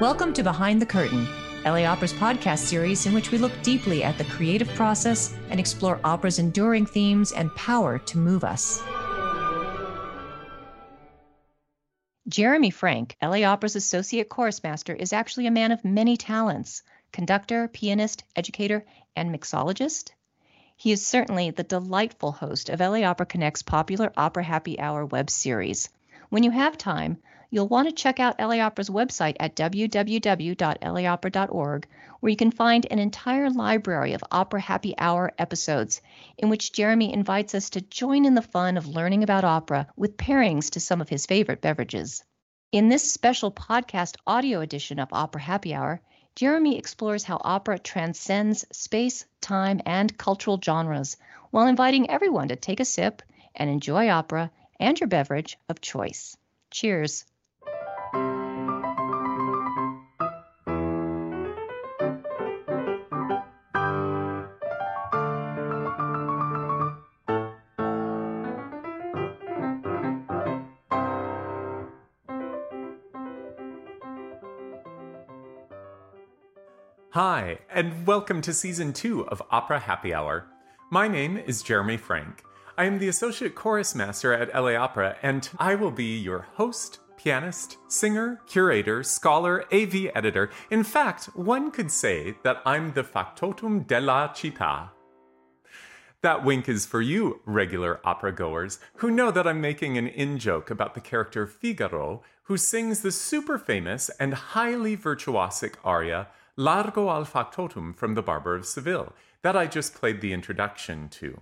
Welcome to Behind the Curtain, LA Opera's podcast series in which we look deeply at the creative process and explore opera's enduring themes and power to move us. Jeremy Frank, LA Opera's Associate Chorus Master, is actually a man of many talents conductor, pianist, educator, and mixologist. He is certainly the delightful host of LA Opera Connect's popular Opera Happy Hour web series. When you have time, you'll want to check out LA Opera's website at www.laopera.org, where you can find an entire library of Opera Happy Hour episodes in which Jeremy invites us to join in the fun of learning about opera with pairings to some of his favorite beverages. In this special podcast audio edition of Opera Happy Hour, Jeremy explores how opera transcends space, time, and cultural genres while inviting everyone to take a sip and enjoy opera and your beverage of choice. Cheers. Hi, and welcome to season two of Opera Happy Hour. My name is Jeremy Frank. I am the Associate Chorus Master at LA Opera, and I will be your host, pianist, singer, curator, scholar, AV editor. In fact, one could say that I'm the factotum della città. That wink is for you, regular opera goers, who know that I'm making an in joke about the character Figaro, who sings the super famous and highly virtuosic aria Largo al factotum from The Barber of Seville, that I just played the introduction to.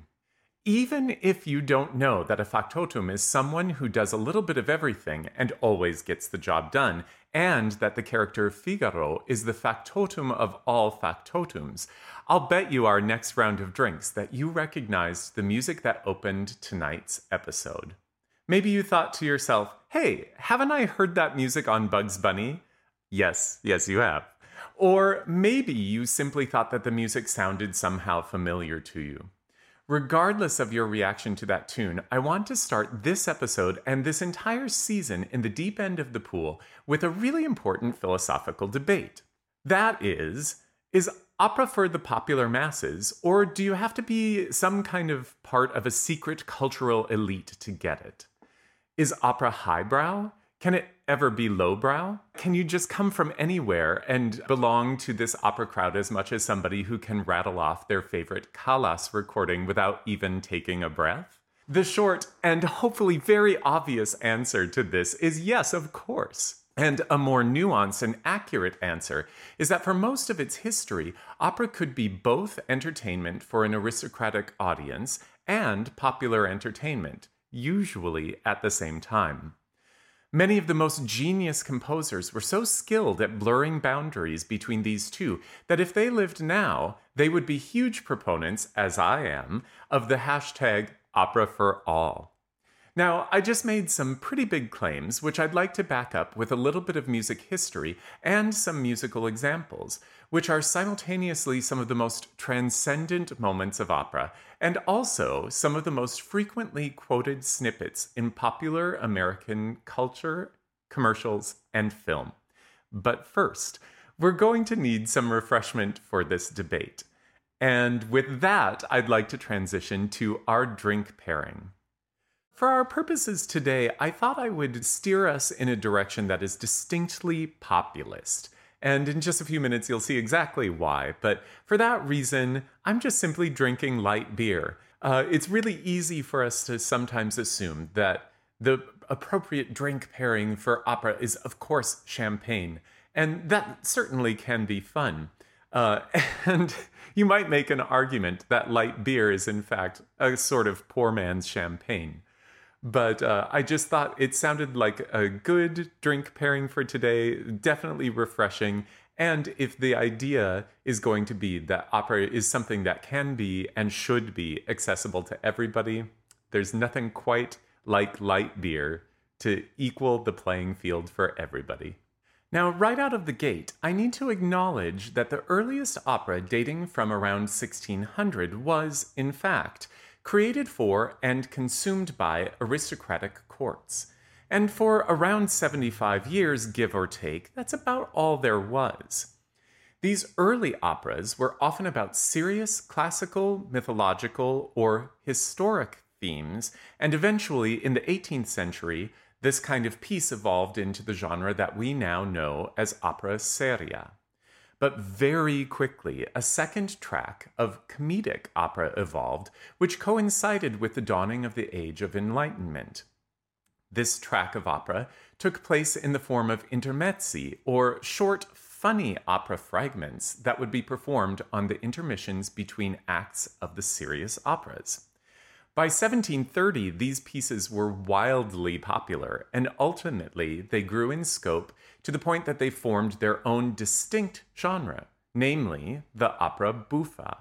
Even if you don't know that a factotum is someone who does a little bit of everything and always gets the job done, and that the character Figaro is the factotum of all factotums, I'll bet you our next round of drinks that you recognized the music that opened tonight's episode. Maybe you thought to yourself, hey, haven't I heard that music on Bugs Bunny? Yes, yes, you have. Or maybe you simply thought that the music sounded somehow familiar to you. Regardless of your reaction to that tune, I want to start this episode and this entire season in the deep end of the pool with a really important philosophical debate. That is, is opera for the popular masses, or do you have to be some kind of part of a secret cultural elite to get it? Is opera highbrow? Can it ever be lowbrow? Can you just come from anywhere and belong to this opera crowd as much as somebody who can rattle off their favorite Callas recording without even taking a breath? The short and hopefully very obvious answer to this is yes, of course. And a more nuanced and accurate answer is that for most of its history, opera could be both entertainment for an aristocratic audience and popular entertainment, usually at the same time. Many of the most genius composers were so skilled at blurring boundaries between these two that if they lived now, they would be huge proponents, as I am, of the hashtag opera for all. Now, I just made some pretty big claims, which I'd like to back up with a little bit of music history and some musical examples, which are simultaneously some of the most transcendent moments of opera and also some of the most frequently quoted snippets in popular American culture, commercials, and film. But first, we're going to need some refreshment for this debate. And with that, I'd like to transition to our drink pairing. For our purposes today, I thought I would steer us in a direction that is distinctly populist. And in just a few minutes, you'll see exactly why. But for that reason, I'm just simply drinking light beer. Uh, it's really easy for us to sometimes assume that the appropriate drink pairing for opera is, of course, champagne. And that certainly can be fun. Uh, and you might make an argument that light beer is, in fact, a sort of poor man's champagne. But uh, I just thought it sounded like a good drink pairing for today, definitely refreshing. And if the idea is going to be that opera is something that can be and should be accessible to everybody, there's nothing quite like light beer to equal the playing field for everybody. Now, right out of the gate, I need to acknowledge that the earliest opera dating from around 1600 was, in fact, created for and consumed by aristocratic courts. And for around 75 years, give or take, that's about all there was. These early operas were often about serious, classical, mythological, or historic themes, and eventually, in the 18th century, this kind of piece evolved into the genre that we now know as opera seria. But very quickly, a second track of comedic opera evolved, which coincided with the dawning of the Age of Enlightenment. This track of opera took place in the form of intermezzi, or short, funny opera fragments that would be performed on the intermissions between acts of the serious operas. By 1730, these pieces were wildly popular, and ultimately they grew in scope to the point that they formed their own distinct genre, namely the opera buffa.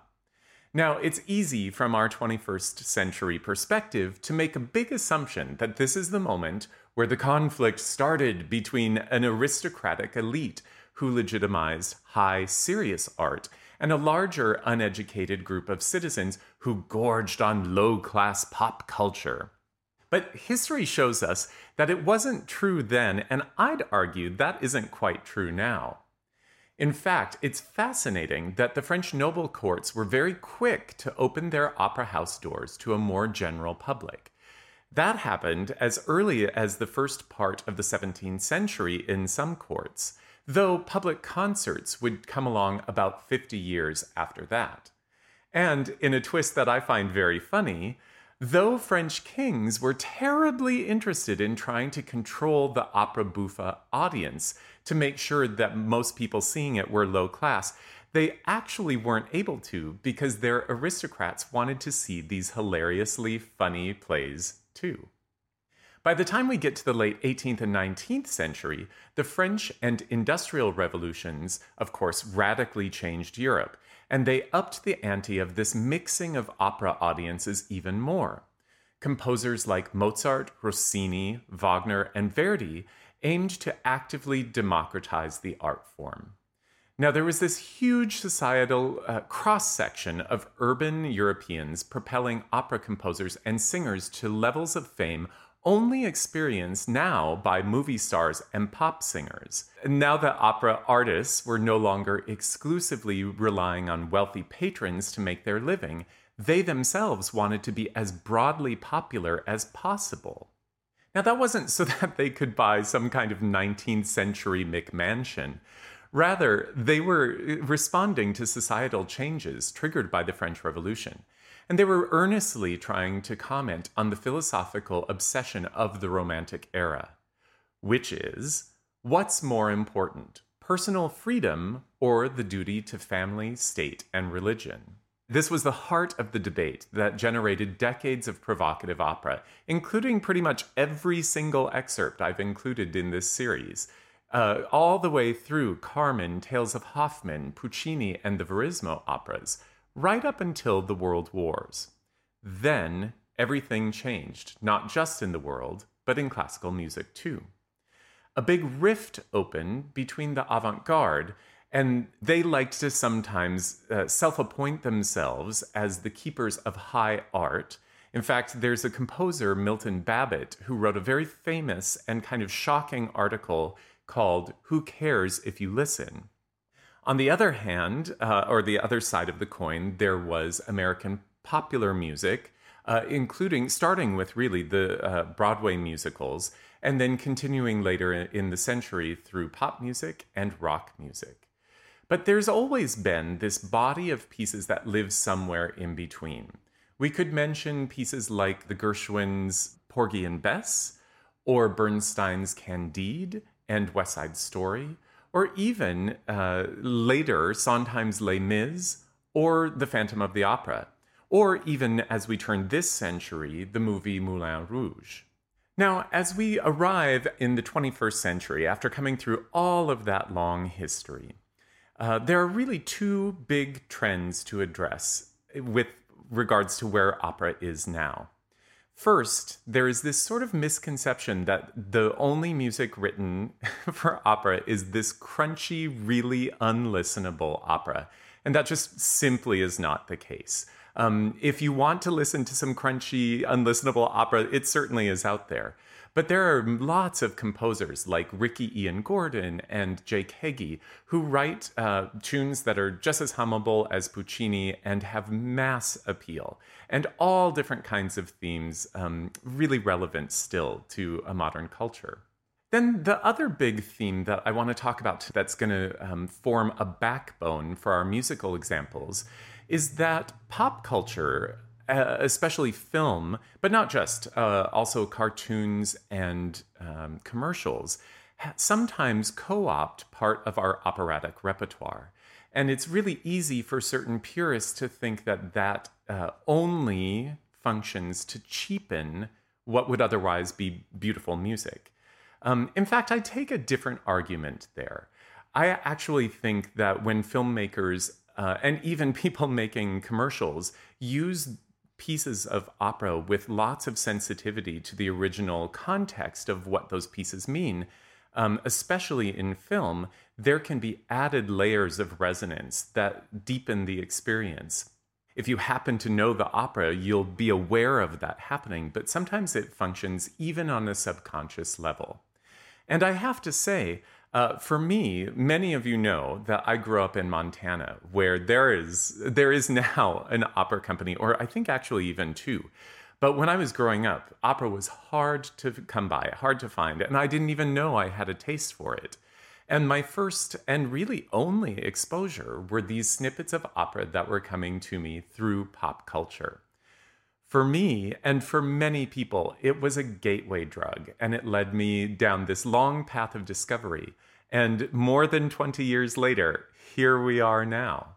Now, it's easy from our 21st century perspective to make a big assumption that this is the moment where the conflict started between an aristocratic elite who legitimized high, serious art and a larger uneducated group of citizens who gorged on low class pop culture. But history shows us that it wasn't true then, and I'd argue that isn't quite true now. In fact, it's fascinating that the French noble courts were very quick to open their opera house doors to a more general public. That happened as early as the first part of the 17th century in some courts, though public concerts would come along about 50 years after that. And in a twist that I find very funny, though French kings were terribly interested in trying to control the opera buffa audience to make sure that most people seeing it were low class, they actually weren't able to because their aristocrats wanted to see these hilariously funny plays too. By the time we get to the late 18th and 19th century, the French and industrial revolutions, of course, radically changed Europe, and they upped the ante of this mixing of opera audiences even more. Composers like Mozart, Rossini, Wagner, and Verdi aimed to actively democratize the art form. Now, there was this huge societal uh, cross section of urban Europeans propelling opera composers and singers to levels of fame only experienced now by movie stars and pop singers. Now that opera artists were no longer exclusively relying on wealthy patrons to make their living, they themselves wanted to be as broadly popular as possible. Now, that wasn't so that they could buy some kind of 19th century McMansion. Rather, they were responding to societal changes triggered by the French Revolution and they were earnestly trying to comment on the philosophical obsession of the Romantic era, which is what's more important, personal freedom or the duty to family, state, and religion? This was the heart of the debate that generated decades of provocative opera, including pretty much every single excerpt I've included in this series. Uh, all the way through Carmen, Tales of Hoffmann, Puccini, and the Verismo operas, right up until the World Wars. Then everything changed, not just in the world, but in classical music too. A big rift opened between the avant garde, and they liked to sometimes uh, self appoint themselves as the keepers of high art. In fact, there's a composer, Milton Babbitt, who wrote a very famous and kind of shocking article called Who Cares If You Listen? On the other hand, uh, or the other side of the coin, there was American popular music, uh, including starting with really the uh, Broadway musicals, and then continuing later in the century through pop music and rock music. But there's always been this body of pieces that live somewhere in between. We could mention pieces like the Gershwin's Porgy and Bess, or Bernstein's Candide and West Side Story, or even uh, later, Sondheim's Les Mis or The Phantom of the Opera, or even as we turn this century, the movie Moulin Rouge. Now, as we arrive in the 21st century, after coming through all of that long history, uh, there are really two big trends to address with regards to where opera is now. First, there is this sort of misconception that the only music written for opera is this crunchy, really unlistenable opera. And that just simply is not the case. Um, if you want to listen to some crunchy, unlistenable opera, it certainly is out there. But there are lots of composers like Ricky Ian Gordon and Jake Heggie who write uh, tunes that are just as hummable as Puccini and have mass appeal and all different kinds of themes um, really relevant still to a modern culture. Then, the other big theme that I want to talk about that's going to um, form a backbone for our musical examples is that pop culture uh, especially film, but not just, uh, also cartoons and um, commercials, sometimes co opt part of our operatic repertoire. And it's really easy for certain purists to think that that uh, only functions to cheapen what would otherwise be beautiful music. Um, in fact, I take a different argument there. I actually think that when filmmakers uh, and even people making commercials use pieces of opera with lots of sensitivity to the original context of what those pieces mean, um, especially in film, there can be added layers of resonance that deepen the experience. If you happen to know the opera, you'll be aware of that happening, but sometimes it functions even on a subconscious level. And I have to say, uh, for me, many of you know that I grew up in Montana, where there is there is now an opera company, or I think actually even two. But when I was growing up, opera was hard to come by, hard to find, and I didn't even know I had a taste for it. And my first and really only exposure were these snippets of opera that were coming to me through pop culture. For me, and for many people, it was a gateway drug, and it led me down this long path of discovery. And more than 20 years later, here we are now.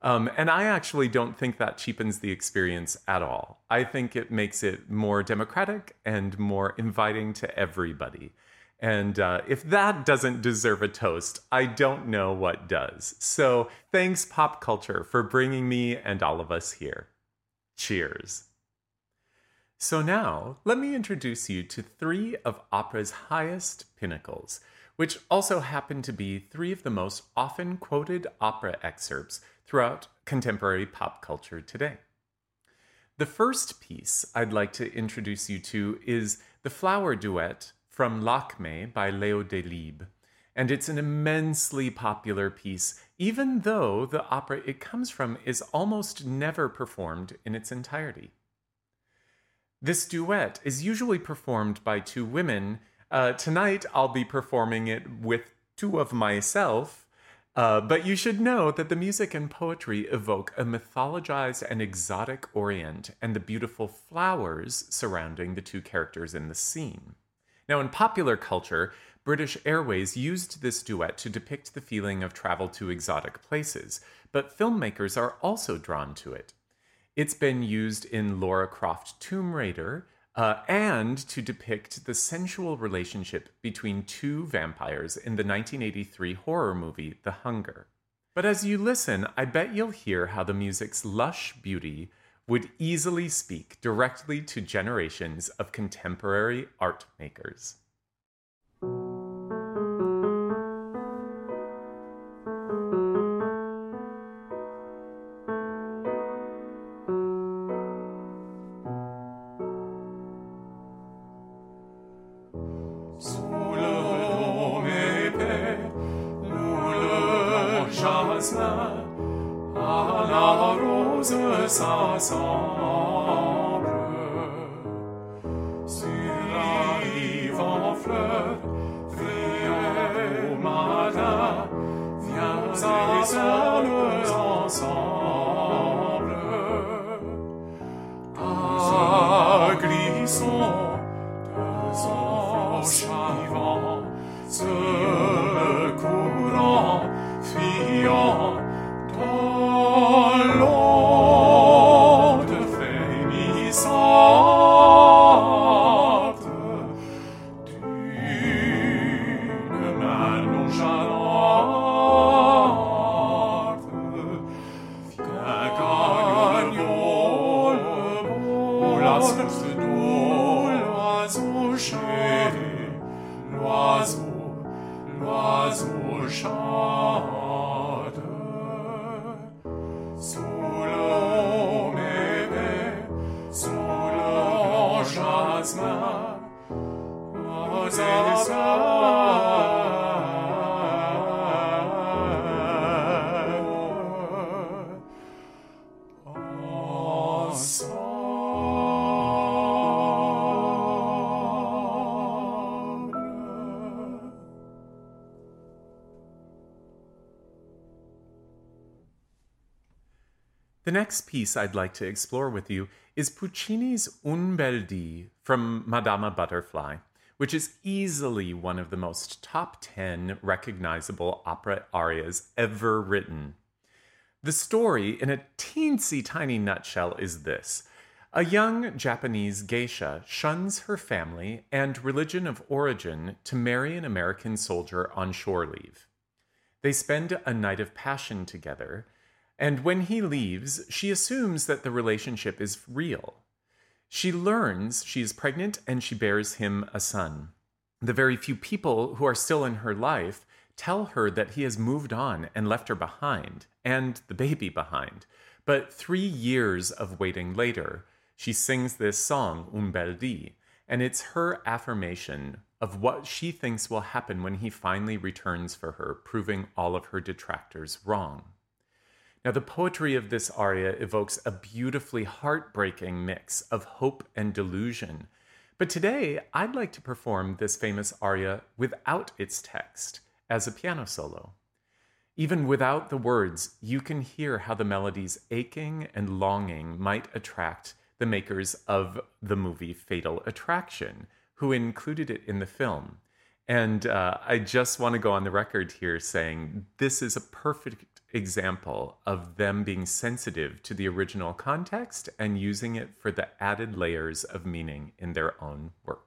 Um, and I actually don't think that cheapens the experience at all. I think it makes it more democratic and more inviting to everybody. And uh, if that doesn't deserve a toast, I don't know what does. So thanks, pop culture, for bringing me and all of us here. Cheers. So now, let me introduce you to three of opera's highest pinnacles, which also happen to be three of the most often quoted opera excerpts throughout contemporary pop culture today. The first piece I'd like to introduce you to is the Flower Duet from Lakmé by Léo Delibes. And it's an immensely popular piece, even though the opera it comes from is almost never performed in its entirety. This duet is usually performed by two women. Uh, tonight, I'll be performing it with two of myself. Uh, but you should know that the music and poetry evoke a mythologized and exotic Orient and the beautiful flowers surrounding the two characters in the scene. Now, in popular culture, British Airways used this duet to depict the feeling of travel to exotic places, but filmmakers are also drawn to it. It's been used in Laura Croft Tomb Raider uh, and to depict the sensual relationship between two vampires in the 1983 horror movie The Hunger. But as you listen, I bet you'll hear how the music's lush beauty would easily speak directly to generations of contemporary art makers. plasma. Next piece I'd like to explore with you is Puccini's Un bel dì from Madama Butterfly, which is easily one of the most top 10 recognizable opera arias ever written. The story, in a teensy tiny nutshell, is this. A young Japanese geisha shuns her family and religion of origin to marry an American soldier on shore leave. They spend a night of passion together, and when he leaves, she assumes that the relationship is real. She learns she is pregnant and she bears him a son. The very few people who are still in her life tell her that he has moved on and left her behind, and the baby behind. But three years of waiting later, she sings this song, Un bel dì, and it's her affirmation of what she thinks will happen when he finally returns for her, proving all of her detractors wrong. Now, the poetry of this aria evokes a beautifully heartbreaking mix of hope and delusion. But today, I'd like to perform this famous aria without its text as a piano solo. Even without the words, you can hear how the melody's aching and longing might attract the makers of the movie Fatal Attraction, who included it in the film. And uh, I just want to go on the record here saying this is a perfect example of them being sensitive to the original context and using it for the added layers of meaning in their own work.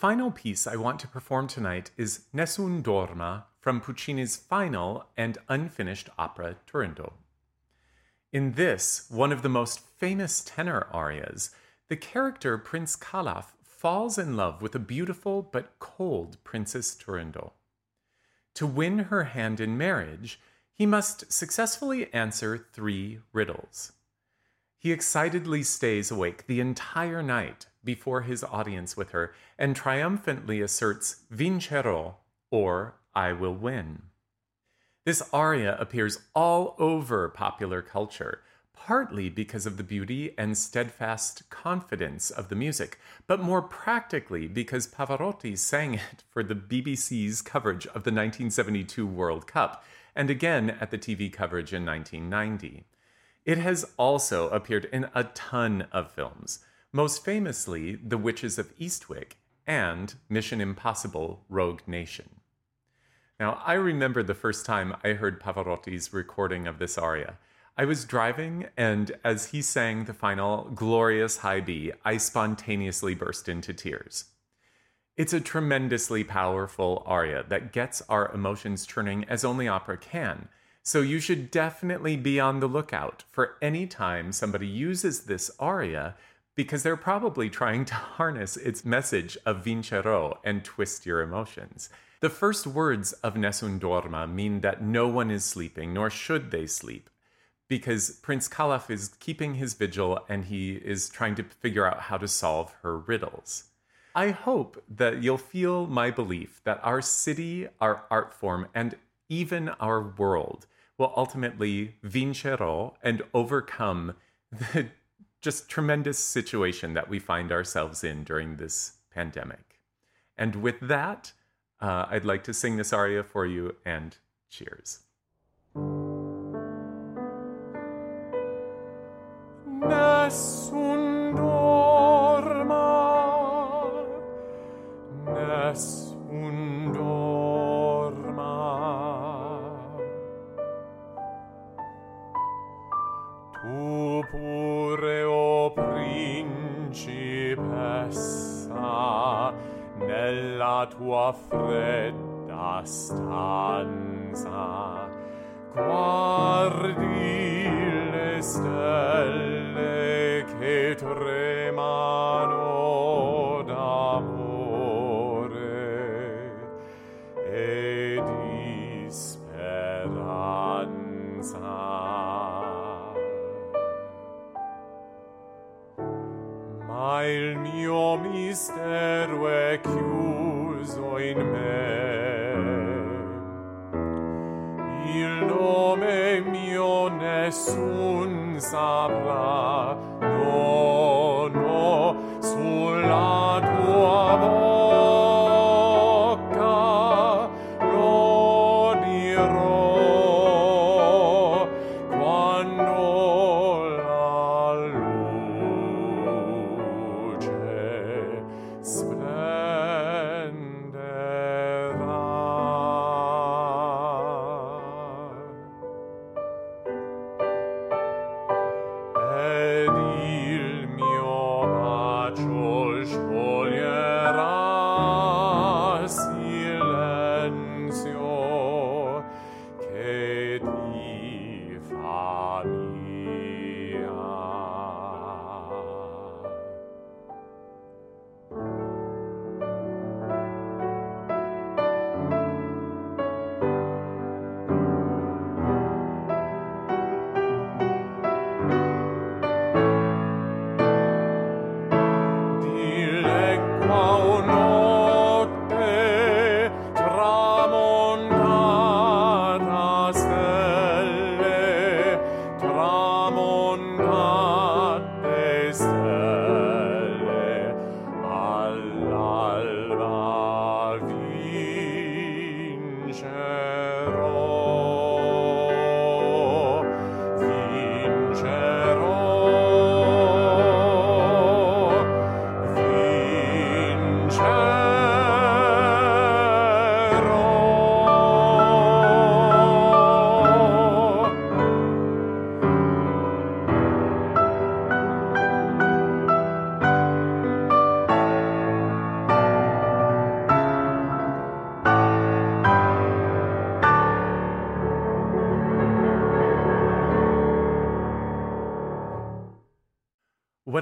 Final piece I want to perform tonight is Nessun Dorma from Puccini's final and unfinished opera Turandot. In this, one of the most famous tenor arias, the character Prince Calaf falls in love with a beautiful but cold Princess Turandot. To win her hand in marriage, he must successfully answer three riddles. He excitedly stays awake the entire night before his audience with her and triumphantly asserts vincerò, or I will win. This aria appears all over popular culture, partly because of the beauty and steadfast confidence of the music, but more practically because Pavarotti sang it for the BBC's coverage of the 1972 World Cup, and again at the TV coverage in 1990. It has also appeared in a ton of films, most famously The Witches of Eastwick and Mission Impossible Rogue Nation. Now, I remember the first time I heard Pavarotti's recording of this aria. I was driving, and as he sang the final glorious high B, I spontaneously burst into tears. It's a tremendously powerful aria that gets our emotions churning as only opera can, so you should definitely be on the lookout for any time somebody uses this aria because they're probably trying to harness its message of vincerò and twist your emotions. The first words of Nessun Dorma mean that no one is sleeping, nor should they sleep, because Prince Calaf is keeping his vigil and he is trying to figure out how to solve her riddles. I hope that you'll feel my belief that our city, our art form, and even our world will ultimately vincerò and overcome the just tremendous situation that we find ourselves in during this pandemic. And with that, uh, I'd like to sing this aria for you and cheers. Nessun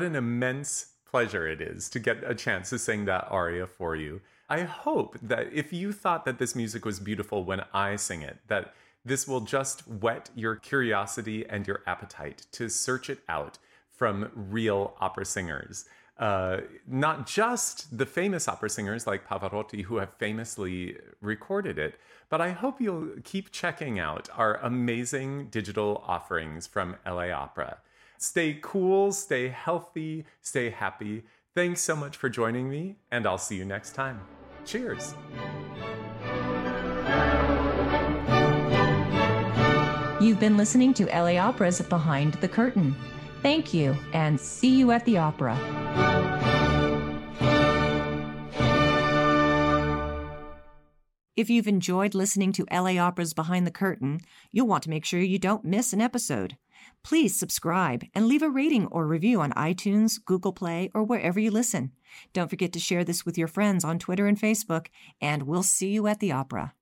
an immense pleasure it is to get a chance to sing that aria for you. I hope that if you thought that this music was beautiful when I sing it, that this will just whet your curiosity and your appetite to search it out from real opera singers. Uh, not just the famous opera singers like Pavarotti who have famously recorded it, but I hope you'll keep checking out our amazing digital offerings from LA Opera. Stay cool, stay healthy, stay happy. Thanks so much for joining me, and I'll see you next time. Cheers. You've been listening to LA Opera's Behind the Curtain. Thank you, and see you at the opera. If you've enjoyed listening to LA Opera's Behind the Curtain, you'll want to make sure you don't miss an episode. Please subscribe and leave a rating or review on iTunes, Google Play, or wherever you listen. Don't forget to share this with your friends on Twitter and Facebook, and we'll see you at the opera.